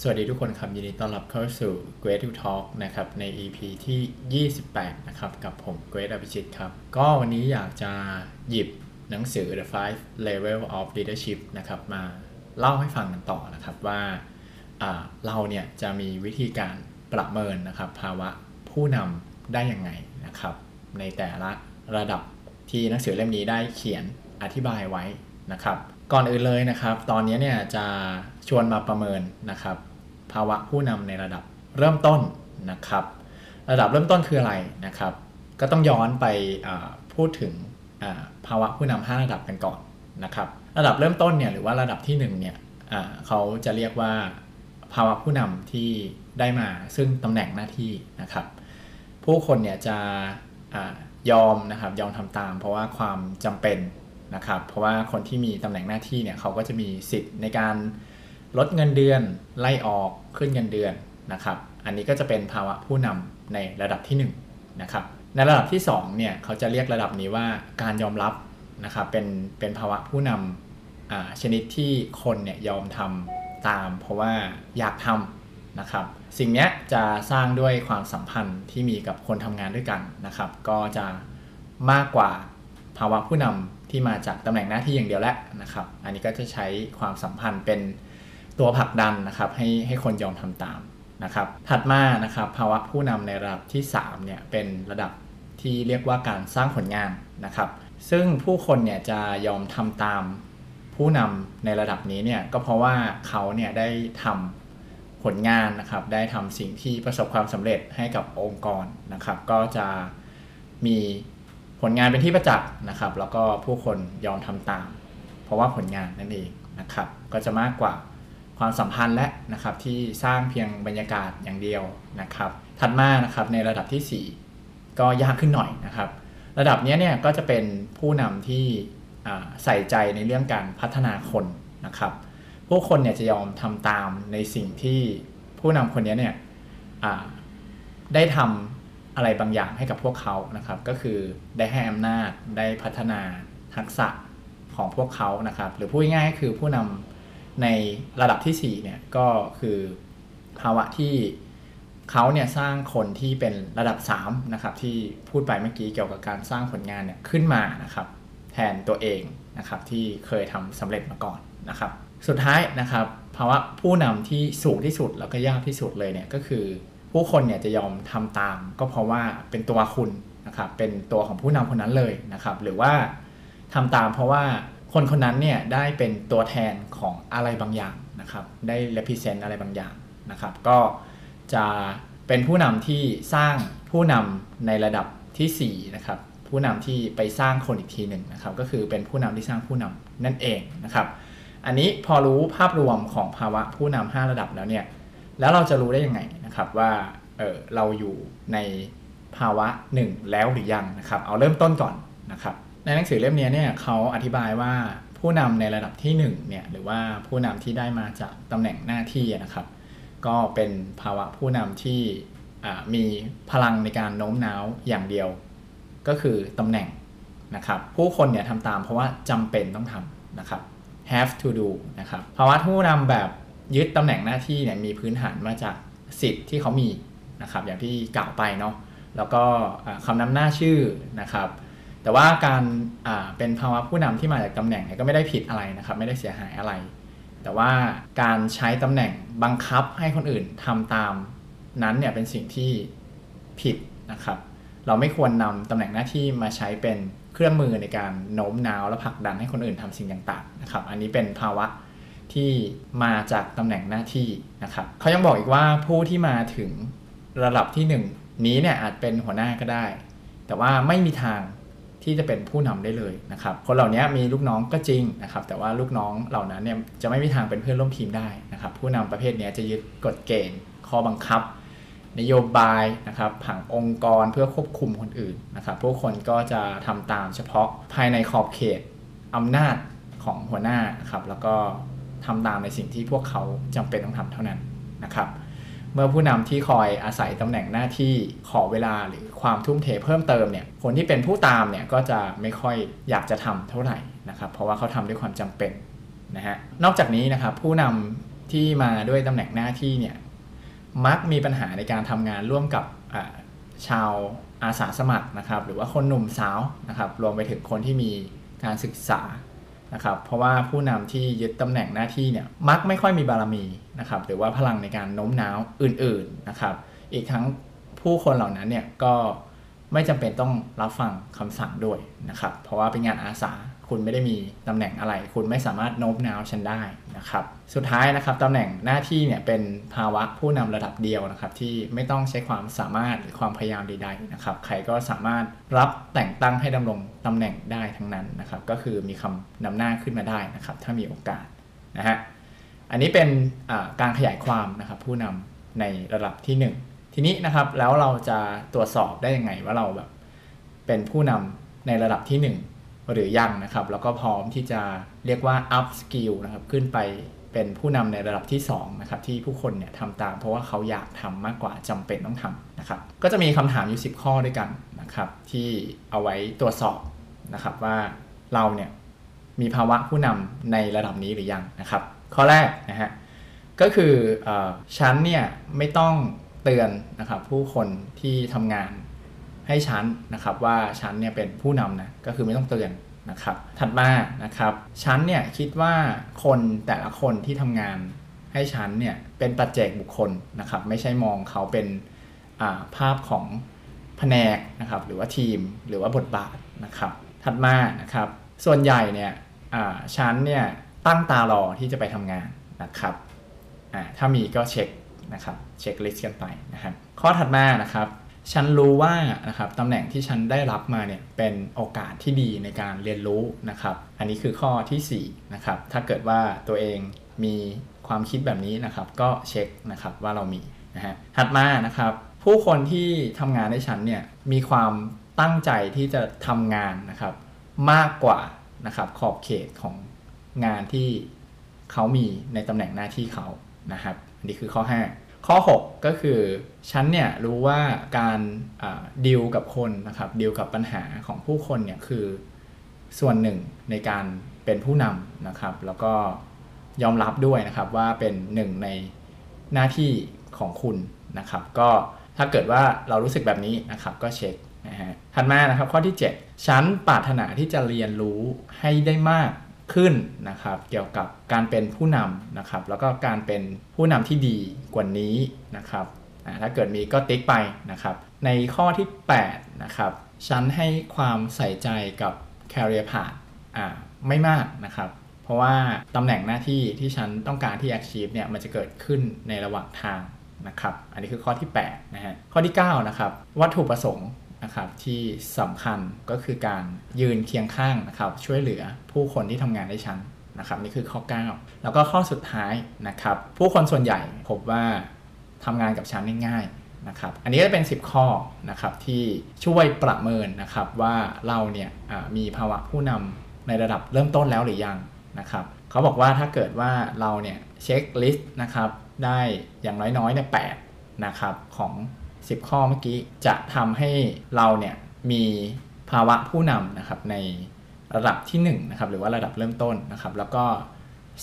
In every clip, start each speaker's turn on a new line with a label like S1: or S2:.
S1: สวัสดีทุกคนครับ ยินดีต้อนรับเข้าสู่ Great to Talk นะครับ ใน EP ที่ 28 นะครับ กับผม Great อภิชิตครับ ก็วันนี้อยากจะหยิบหนังสือ The Five Level of Leadership นะครับ มาเล่าให้ฟังกันต่อนะครับว่าเราเนี่ยจะมีวิธีการประเมินนะครับ ภาวะผู้นำได้ยังไงนะครับ ในแต่ละระดับที่หนังสือเล่มนี้ได้เขียนอธิบายไว้นะครับ ก่อนอื่นเลยนะครับ ตอนนี้เนี่ยจะ ชวนมาประเมินนะครับ ภาวะผู้นำในระดับเริ่มต้นนะครับ ระดับเริ่มต้นคืออะไรนะครับ ก็ต้องย้อนไปพูดถึงภาวะผู้นำ5ระดับกันก่อนนะครับ ระดับเริ่มต้นเนี่ยหรือว่าระดับที่1เนี่ยเขาจะเรียกว่าภาวะผู้นำที่ได้มาซึ่งตำแหน่งหน้าที่นะครับ ผู้คนเนี่ยจะอยอมนะครับยอมทำตาม เพราะว่าความจำเป็นนะครับ เพราะว่าคนที่มีตำแหน่งหน้าที่เนี่ยเขาก็จะมีสิทธิ์ในการ ลดเงินเดือน ไล่ออกขึ้นเงินเดือนนะครับ อันนี้ก็จะเป็นภาวะผู้นำในระดับที่1นะครับ ในระดับที่2เนี่ยเขาจะเรียกระดับนี้ว่าการยอมรับนะครับเป็นเป็นภาวะผู้นำชนิดที่คนเนี่ยยอมทำตาม เพราะว่าอยากทำนะครับ สิ่งนี้จะสร้างด้วยความสัมพันธ์ที่มีกับคนทำงานด้วยกันนะครับ ก็จะมากกว่าภาวะผู้นำที่มาจากตำแหน่งหน้าที่อย่างเดียวแหละนะครับ อันนี้ก็จะใช้ความสัมพันธ์เป็น ตัวผลักดันนะครับให้ให้คนยอมทำตามนะครับ ถัดมานะครับภาวะผู้นำในระดับที่3เนี่ยเป็นระดับที่เรียกว่าการสร้างผลงานนะครับ ซึ่งผู้คนเนี่ยจะยอมทำตามผู้นำในระดับนี้เนี่ยก็เพราะว่าเขาเนี่ยได้ทำผลงานนะครับ ได้ทำสิ่งที่ประสบความสำเร็จให้กับองค์กรนะครับ ก็จะมีผลงานเป็นที่ประจักษ์นะครับ แล้วก็ผู้คนยอมทำตาม เพราะว่าผลงานนั่นเองนะครับ ก็จะมากกว่า ความสัมพันธ์และนะครับที่สร้างเพียงบรรยากาศอย่างเดียวนะครับ ถัดมานะครับในระดับที่ 4 ก็ยากขึ้นหน่อยนะครับ ระดับนี้เนี่ยก็จะเป็นผู้นำที่ใส่ใจในเรื่องการพัฒนาคนนะครับผู้คนเนี่ยจะยอมทำตามในสิ่งที่ผู้นำคนนี้เนี่ยได้ทำอะไรบางอย่างให้กับพวกเขานะครับ ก็คือได้ให้อำนาจได้พัฒนาทักษะของพวกเขานะครับ หรือพูดง่ายๆคือผู้นำ ในระดับที่4เนี่ยก็คือภาวะที่เขาเนี่ยสร้างคนที่เป็นระดับ3นะครับที่พูดไปเมื่อกี้เกี่ยวกับการสร้างผลงานเนี่ยขึ้นมานะครับแทนตัวเองนะครับที่เคยทำสำเร็จมาก่อนนะครับ สุดท้ายนะครับภาวะผู้นำที่สูงที่สุดแล้วก็ยากที่สุดเลยเนี่ยก็คือ ผู้คนเนี่ยจะยอมทำตาม ก็เพราะว่าเป็นตัวคุณนะครับเป็นตัวของผู้นำคนนั้นเลยนะครับหรือว่าทำตามเพราะว่า คนคนนั้นเนี่ยได้เป็นตัวแทนของอะไรบางอย่างนะครับได้ represent อะไรบางอย่างนะครับ ก็จะเป็นผู้นำที่สร้างผู้นำในระดับที่4นะครับผู้นำที่ไปสร้างคนอีกทีหนึ่งนะครับ ก็คือเป็นผู้นำที่สร้างผู้นำนั่นเองนะครับ อันนี้พอรู้ภาพรวมของภาวะผู้นำ5ระดับแล้วเนี่ยแล้วเราจะรู้ได้ยังไงนะครับว่าเออเราอยู่ในภาวะหนึ่งแล้วหรือยังนะครับ เอาเริ่มต้นก่อนนะครับ ในหนังสือเล่มนี้เนี่ยเขาอธิบายว่าผู้นำในระดับที่1เนี่ยหรือว่าผู้นำที่ได้มาจากตำแหน่งหน้าที่นะครับ ก็เป็นภาวะผู้นำที่มีพลังในการโน้มน้าวอย่างเดียว ก็คือตำแหน่งนะครับ ผู้คนเนี่ยทำตามเพราะว่าจำเป็นต้องทำนะครับ have to do นะครับภาวะผู้นำแบบยึดตำแหน่งหน้าที่เนี่ยมีพื้นฐานมาจากสิทธิ์ที่เขามีนะครับอย่างที่กล่าวไปเนาะแล้วก็คำนำหน้าชื่อนะครับ แต่ว่าการเป็นภาวะผู้นำที่มาจากตำแหน่งก็ไม่ได้ผิดอะไรนะครับ ไม่ได้เสียหายอะไร แต่ว่าการใช้ตำแหน่งบังคับให้คนอื่นทำตามนั้นเนี่ยเป็นสิ่งที่ผิดนะครับ เราไม่ควรนำตำแหน่งหน้าที่มาใช้เป็นเครื่องมือในการโน้มน้าวและผลักดันให้คนอื่นทำสิ่งต่างๆนะครับ อันนี้เป็นภาวะที่มาจากตำแหน่งหน้าที่นะครับเขายังบอกอีกว่าผู้ที่มาถึงระดับที่ 1 นี้เนี่ยอาจเป็นหัวหน้าก็ได้ แต่ว่าไม่มีทาง ที่จะเป็นผู้นำได้เลยนะครับคนเหล่านี้มีลูกน้องก็จริงนะครับแต่ว่าลูกน้องเหล่านั้นเนี่ยจะไม่มีทางเป็นเพื่อนร่วมทีมได้นะครับผู้นำประเภทนี้จะยึดกฎเกณฑ์ข้อบังคับ นโยบายนะครับผังองค์กรเพื่อควบคุมคนอื่นนะครับผู้คนก็จะทำตามเฉพาะภายในขอบเขตอำนาจของหัวหน้านะครับแล้วก็ทำตามในสิ่งที่พวกเขาจำเป็นต้องทำเท่านั้นนะครับ เมื่อผู้นำที่คอยอาศัยตำแหน่งหน้าที่ขอเวลาหรือความทุ่มเทเพิ่มเติมเนี่ยคนที่เป็นผู้ตามเนี่ยก็จะไม่ค่อยอยากจะทำเท่าไหร่นะครับเพราะว่าเขาทำด้วยความจำเป็นนะฮะนอกจากนี้นะครับผู้นที่มาด้วยตำแหน่งหน้าที่เนี่ยมักมีปัญหาในการทำงานร่วมกับชาวอาสาสมัครนะครับหรือว่าคนหนุ่มสาวนะครับรวมไปถึงคนที่มีการศึกษา นะครับเพราะว่าผู้นำที่ยึดตำแหน่งหน้าที่เนี่ยมักไม่ค่อยมีบารมีนะครับหรือว่าพลังในการโน้มน้าวอื่นๆนะครับอีกทั้งผู้คนเหล่านั้นเนี่ยก็ ไม่จำเป็นต้องรับฟังคำสั่งด้วยนะครับ เพราะว่าเป็นงานอาสาคุณไม่ได้มีตำแหน่งอะไร คุณไม่สามารถโน้มน้าวฉันได้นะครับ สุดท้ายนะครับตำแหน่งหน้าที่เนี่ยเป็นภาวะผู้นำระดับเดียวนะครับ ที่ไม่ต้องใช้ความสามารถหรือความพยายามใดๆนะครับ ใครก็สามารถรับแต่งตั้งให้ดำรงตำแหน่งได้ทั้งนั้นนะครับ ก็คือมีคำนำหน้าขึ้นมาได้นะครับ ถ้ามีโอกาสนะฮะอันนี้เป็นการขยายความนะครับ ผู้นำในระดับที่ 1 ทีนี้นะครับแล้วเราจะตรวจสอบได้ยังไงว่าเราแบบเป็นผู้นำในระดับที่ 1 หรือยังนะครับ แล้วก็พร้อมที่จะเรียกว่า up skill นะครับ ขึ้นไปเป็นผู้นำในระดับที่2นะครับที่ผู้คนเนี่ยทำตามเพราะว่าเขาอยากทำมากกว่าจำเป็นต้องทำนะครับ ก็จะมีคำถามอยู่ 10 ข้อด้วยกันนะครับ ที่เอาไว้ตรวจสอบนะครับว่าเราเนี่ยมีภาวะผู้นำในระดับนี้หรือยังนะครับ ข้อแรกนะฮะก็คืออฉันเนี่ยไม่ต้อง เตือนนะครับผู้คนที่ทำงานให้ฉันนะครับว่าฉันเนี่ยเป็นผู้นำนะก็คือไม่ต้องเตือนนะครับถัดมานะครับฉันเนี่ยคิดว่าคนแต่ละคนที่ทำงานให้ฉันเนี่ยเป็นปัจเจกบุคคลนะครับไม่ใช่มองเขาเป็นภาพของแผนกนะครับหรือว่าทีมหรือว่าบทบาทนะครับถัดมานะครับส่วนใหญ่เนี่ยฉันเนี่ยตั้งตารอที่จะไปทำงานนะครับถ้ามีก็เช็ค นะครับเช็คลิสต์กันไปนะครับข้อถัดมานะครับฉันรู้ว่านะครับตำแหน่งที่ฉันได้รับมาเนี่ยเป็นโอกาสที่ดีในการเรียนรู้นะครับอันนี้คือข้อที่4นะครับถ้าเกิดว่าตัวเองมีความคิดแบบนี้นะครับก็เช็คนะครับว่าเรามีนะฮะถัดมานะครับผู้คนที่ทำงานในฉันเนี่ยมีความตั้งใจที่จะทำงานนะครับมากกว่านะครับขอบเขตของงานที่เขามีในตำแหน่งหน้าที่เขานะครับ นนี้คือข้อ 5 ข้อ 6 ก็คือฉันเนี่ยรู้ว่าการดีลกับคนนะครับดีลกับปัญหาของผู้คนเนี่ยคือส่วนหนึ่งในการเป็นผู้นำนะครับ แล้วก็ยอมรับด้วยนะครับว่าเป็นหนึ่งในหน้าที่ของคุณนะครับ ก็ถ้าเกิดว่าเรารู้สึกแบบนี้นะครับก็เช็คนะฮะถัดมานะครับข้อที่ 7 ฉันปรารถนาที่จะเรียนรู้ให้ได้มาก ขึ้นนะครับ เกี่ยวกับการเป็นผู้นำนะครับ แล้วก็การเป็นผู้นำที่ดีกว่านี้นะครับถ้าเกิดมีก็ติ๊กไปนะครับ ในข้อที่8นะครับฉันให้ความใส่ใจกับ career path อ่าไม่มากนะครับ เพราะว่าตำแหน่งหน้าที่ที่ฉันต้องการที่ achieve เนี่ยมันจะเกิดขึ้นในระหว่างทางนะครับ อันนี้คือข้อที่8นะฮะข้อที่9นะครับวัตถุประสงค์ นะครับที่สำคัญก็คือการยืนเคียงข้างนะครับช่วยเหลือผู้คนที่ทำงานได้ชั้นนะครับนี่คือข้อ 9 แล้วก็ข้อสุดท้ายนะครับผู้คนส่วนใหญ่พบว่าทำงานกับชั้นง่ายนะครับอันนี้ก็เป็น 10 ข้อนะครับที่ช่วยประเมินนะครับว่าเราเนี่ยมีภาวะผู้นำในระดับเริ่มต้นแล้วหรือยังนะครับเขาบอกว่าถ้าเกิดว่าเราเนี่ยเช็คลิสต์นะครับได้อย่างน้อยๆเนี่ยแนะครับของ 10 ข้อเมื่อกี้จะทำให้เราเนี่ยมีภาวะผู้นำนะครับในระดับที่1นะครับหรือว่าระดับเริ่มต้นนะครับ แล้วก็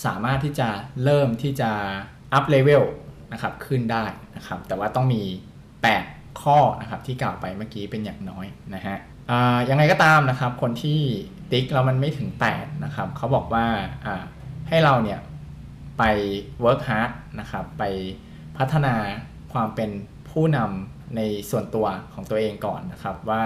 S1: สามารถที่จะเริ่มที่จะ up level นะครับขึ้นได้นะครับ แต่ว่าต้องมี 8 ข้อนะครับที่กล่าวไปเมื่อกี้เป็นอย่างน้อยนะฮะยังไงก็ตามนะครับ คนที่ติ๊กแล้วมันไม่ถึง 8 นะครับเขาบอกว่าให้เราเนี่ยไป work hard นะครับไปพัฒนาความเป็น ผู้นำในส่วนตัวของตัวเองก่อนนะครับว่า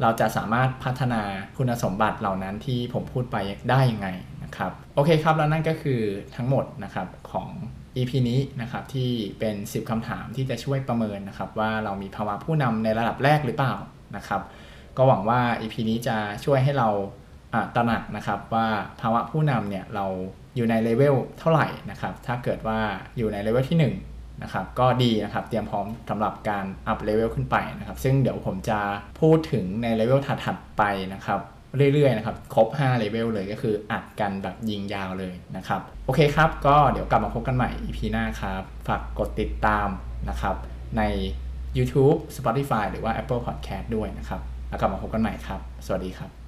S1: เราจะสามารถพัฒนาคุณสมบัติเหล่านั้นที่ผมพูดไปได้ยังไงนะครับโอเคครับแล้วนั่นก็คือทั้งหมดนะครับของ EP นี้นะครับที่เป็น 10คำถามที่จะช่วยประเมินนะครับว่าเรามีภาวะผู้นำในระดับแรกหรือเปล่านะครับก็หวังว่า EP นี้จะช่วยให้เราตระหนักนะครับว่าภาวะผู้นำเนี่ยเราอยู่ในเลเวลเท่าไหร่นะครับถ้าเกิดว่าอยู่ในเลเวลที่ 1 นะครับก็ดีนะครับเตรียมพร้อมสำหรับการ up level ขึ้นไปนะครับซึ่งเดี๋ยวผมจะพูดถึงในเลเวลถัดๆไปนะครับเรื่อยๆนะครับครบ5เลเวลเลยก็คืออัดกันแบบยิงยาวเลยนะครับโอเคครับ ก็เดี๋ยวกลับมาพบกันใหม่ EP หน้าครับฝากกดติดตามนะครับใน YouTube Spotify หรือว่า Apple Podcast ด้วยนะครับ แล้วกลับมาพบกันใหม่ครับ สวัสดีครับ